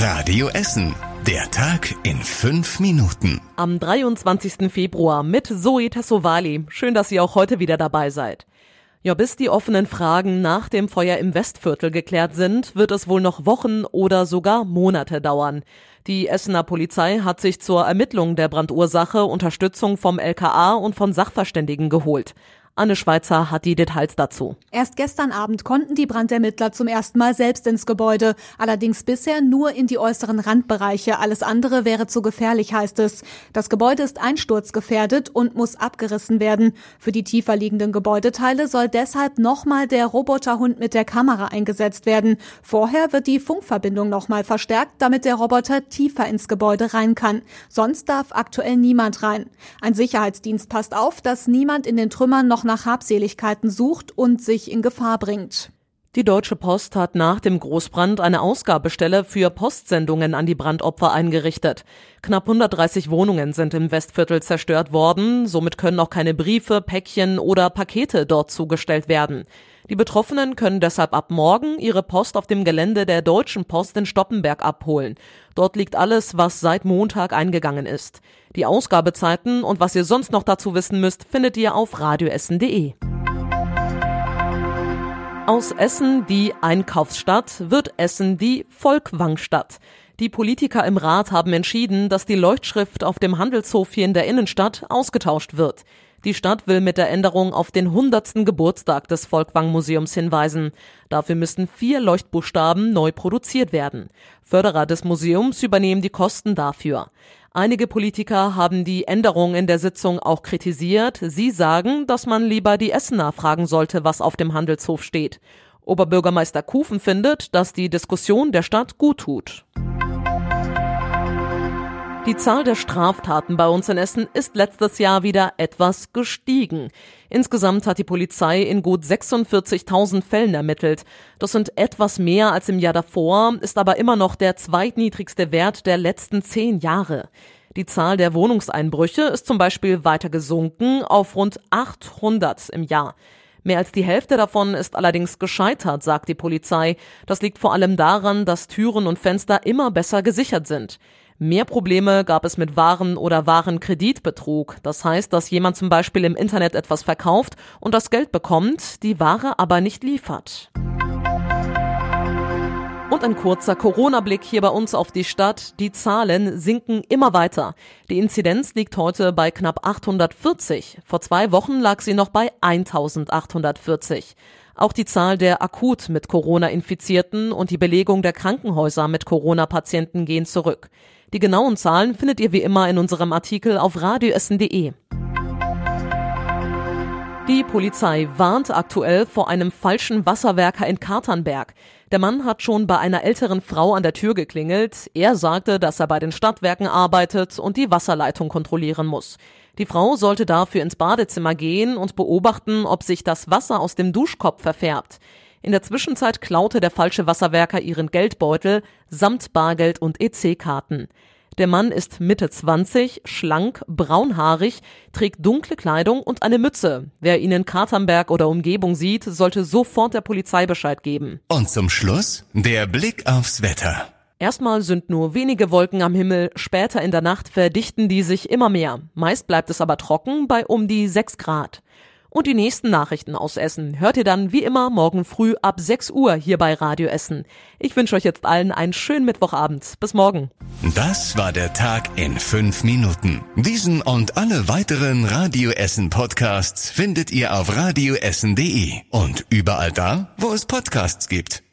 Radio Essen. Der Tag in fünf Minuten. Am 23. Februar mit Zoe Tassovali. Schön, dass ihr auch heute wieder dabei seid. Ja, bis die offenen Fragen nach dem Feuer im Westviertel geklärt sind, wird es wohl noch Wochen oder sogar Monate dauern. Die Essener Polizei hat sich zur Ermittlung der Brandursache Unterstützung vom LKA und von Sachverständigen geholt. Anne Schweizer hat die Details dazu. Erst gestern Abend konnten die Brandermittler zum ersten Mal selbst ins Gebäude, allerdings bisher nur in die äußeren Randbereiche. Alles andere wäre zu gefährlich, heißt es. Das Gebäude ist einsturzgefährdet und muss abgerissen werden. Für die tiefer liegenden Gebäudeteile soll deshalb nochmal der Roboterhund mit der Kamera eingesetzt werden. Vorher wird die Funkverbindung nochmal verstärkt, damit der Roboter tiefer ins Gebäude rein kann. Sonst darf aktuell niemand rein. Ein Sicherheitsdienst passt auf, dass niemand in den Trümmern noch nach Habseligkeiten sucht und sich in Gefahr bringt. Die Deutsche Post hat nach dem Großbrand eine Ausgabestelle für Postsendungen an die Brandopfer eingerichtet. Knapp 130 Wohnungen sind im Westviertel zerstört worden, somit können auch keine Briefe, Päckchen oder Pakete dort zugestellt werden. Die Betroffenen können deshalb ab morgen ihre Post auf dem Gelände der Deutschen Post in Stoppenberg abholen. Dort liegt alles, was seit Montag eingegangen ist. Die Ausgabezeiten und was ihr sonst noch dazu wissen müsst, findet ihr auf radioessen.de. Aus Essen die Einkaufsstadt wird Essen die Volkwangstadt. Die Politiker im Rat haben entschieden, dass die Leuchtschrift auf dem Handelshof hier in der Innenstadt ausgetauscht wird. Die Stadt will mit der Änderung auf den 100. Geburtstag des Volkwang Museums hinweisen. Dafür müssten vier Leuchtbuchstaben neu produziert werden. Förderer des Museums übernehmen die Kosten dafür. Einige Politiker haben die Änderung in der Sitzung auch kritisiert. Sie sagen, dass man lieber die Essener fragen sollte, was auf dem Handelshof steht. Oberbürgermeister Kufen findet, dass die Diskussion der Stadt gut tut. Die Zahl der Straftaten bei uns in Essen ist letztes Jahr wieder etwas gestiegen. Insgesamt hat die Polizei in gut 46.000 Fällen ermittelt. Das sind etwas mehr als im Jahr davor, ist aber immer noch der zweitniedrigste Wert der letzten zehn Jahre. Die Zahl der Wohnungseinbrüche ist zum Beispiel weiter gesunken auf rund 800 im Jahr. Mehr als die Hälfte davon ist allerdings gescheitert, sagt die Polizei. Das liegt vor allem daran, dass Türen und Fenster immer besser gesichert sind. Mehr Probleme gab es mit Waren oder Warenkreditbetrug. Das heißt, dass jemand zum Beispiel im Internet etwas verkauft und das Geld bekommt, die Ware aber nicht liefert. Und ein kurzer Corona-Blick hier bei uns auf die Stadt. Die Zahlen sinken immer weiter. Die Inzidenz liegt heute bei knapp 840. Vor zwei Wochen lag sie noch bei 1840. Auch die Zahl der akut mit Corona Infizierten und die Belegung der Krankenhäuser mit Corona-Patienten gehen zurück. Die genauen Zahlen findet ihr wie immer in unserem Artikel auf radioessen.de. Die Polizei warnt aktuell vor einem falschen Wasserwerker in Katernberg. Der Mann hat schon bei einer älteren Frau an der Tür geklingelt. Er sagte, dass er bei den Stadtwerken arbeitet und die Wasserleitung kontrollieren muss. Die Frau sollte dafür ins Badezimmer gehen und beobachten, ob sich das Wasser aus dem Duschkopf verfärbt. In der Zwischenzeit klaute der falsche Wasserwerker ihren Geldbeutel samt Bargeld und EC-Karten. Der Mann ist Mitte 20, schlank, braunhaarig, trägt dunkle Kleidung und eine Mütze. Wer ihn in Katernberg oder Umgebung sieht, sollte sofort der Polizei Bescheid geben. Und zum Schluss der Blick aufs Wetter. Erstmal sind nur wenige Wolken am Himmel, später in der Nacht verdichten die sich immer mehr. Meist bleibt es aber trocken bei um die 6 Grad. Und die nächsten Nachrichten aus Essen hört ihr dann wie immer morgen früh ab 6 Uhr hier bei Radio Essen. Ich wünsche euch jetzt allen einen schönen Mittwochabend. Bis morgen. Das war der Tag in fünf Minuten. Diesen und alle weiteren Radio Essen Podcasts findet ihr auf radioessen.de und überall da, wo es Podcasts gibt.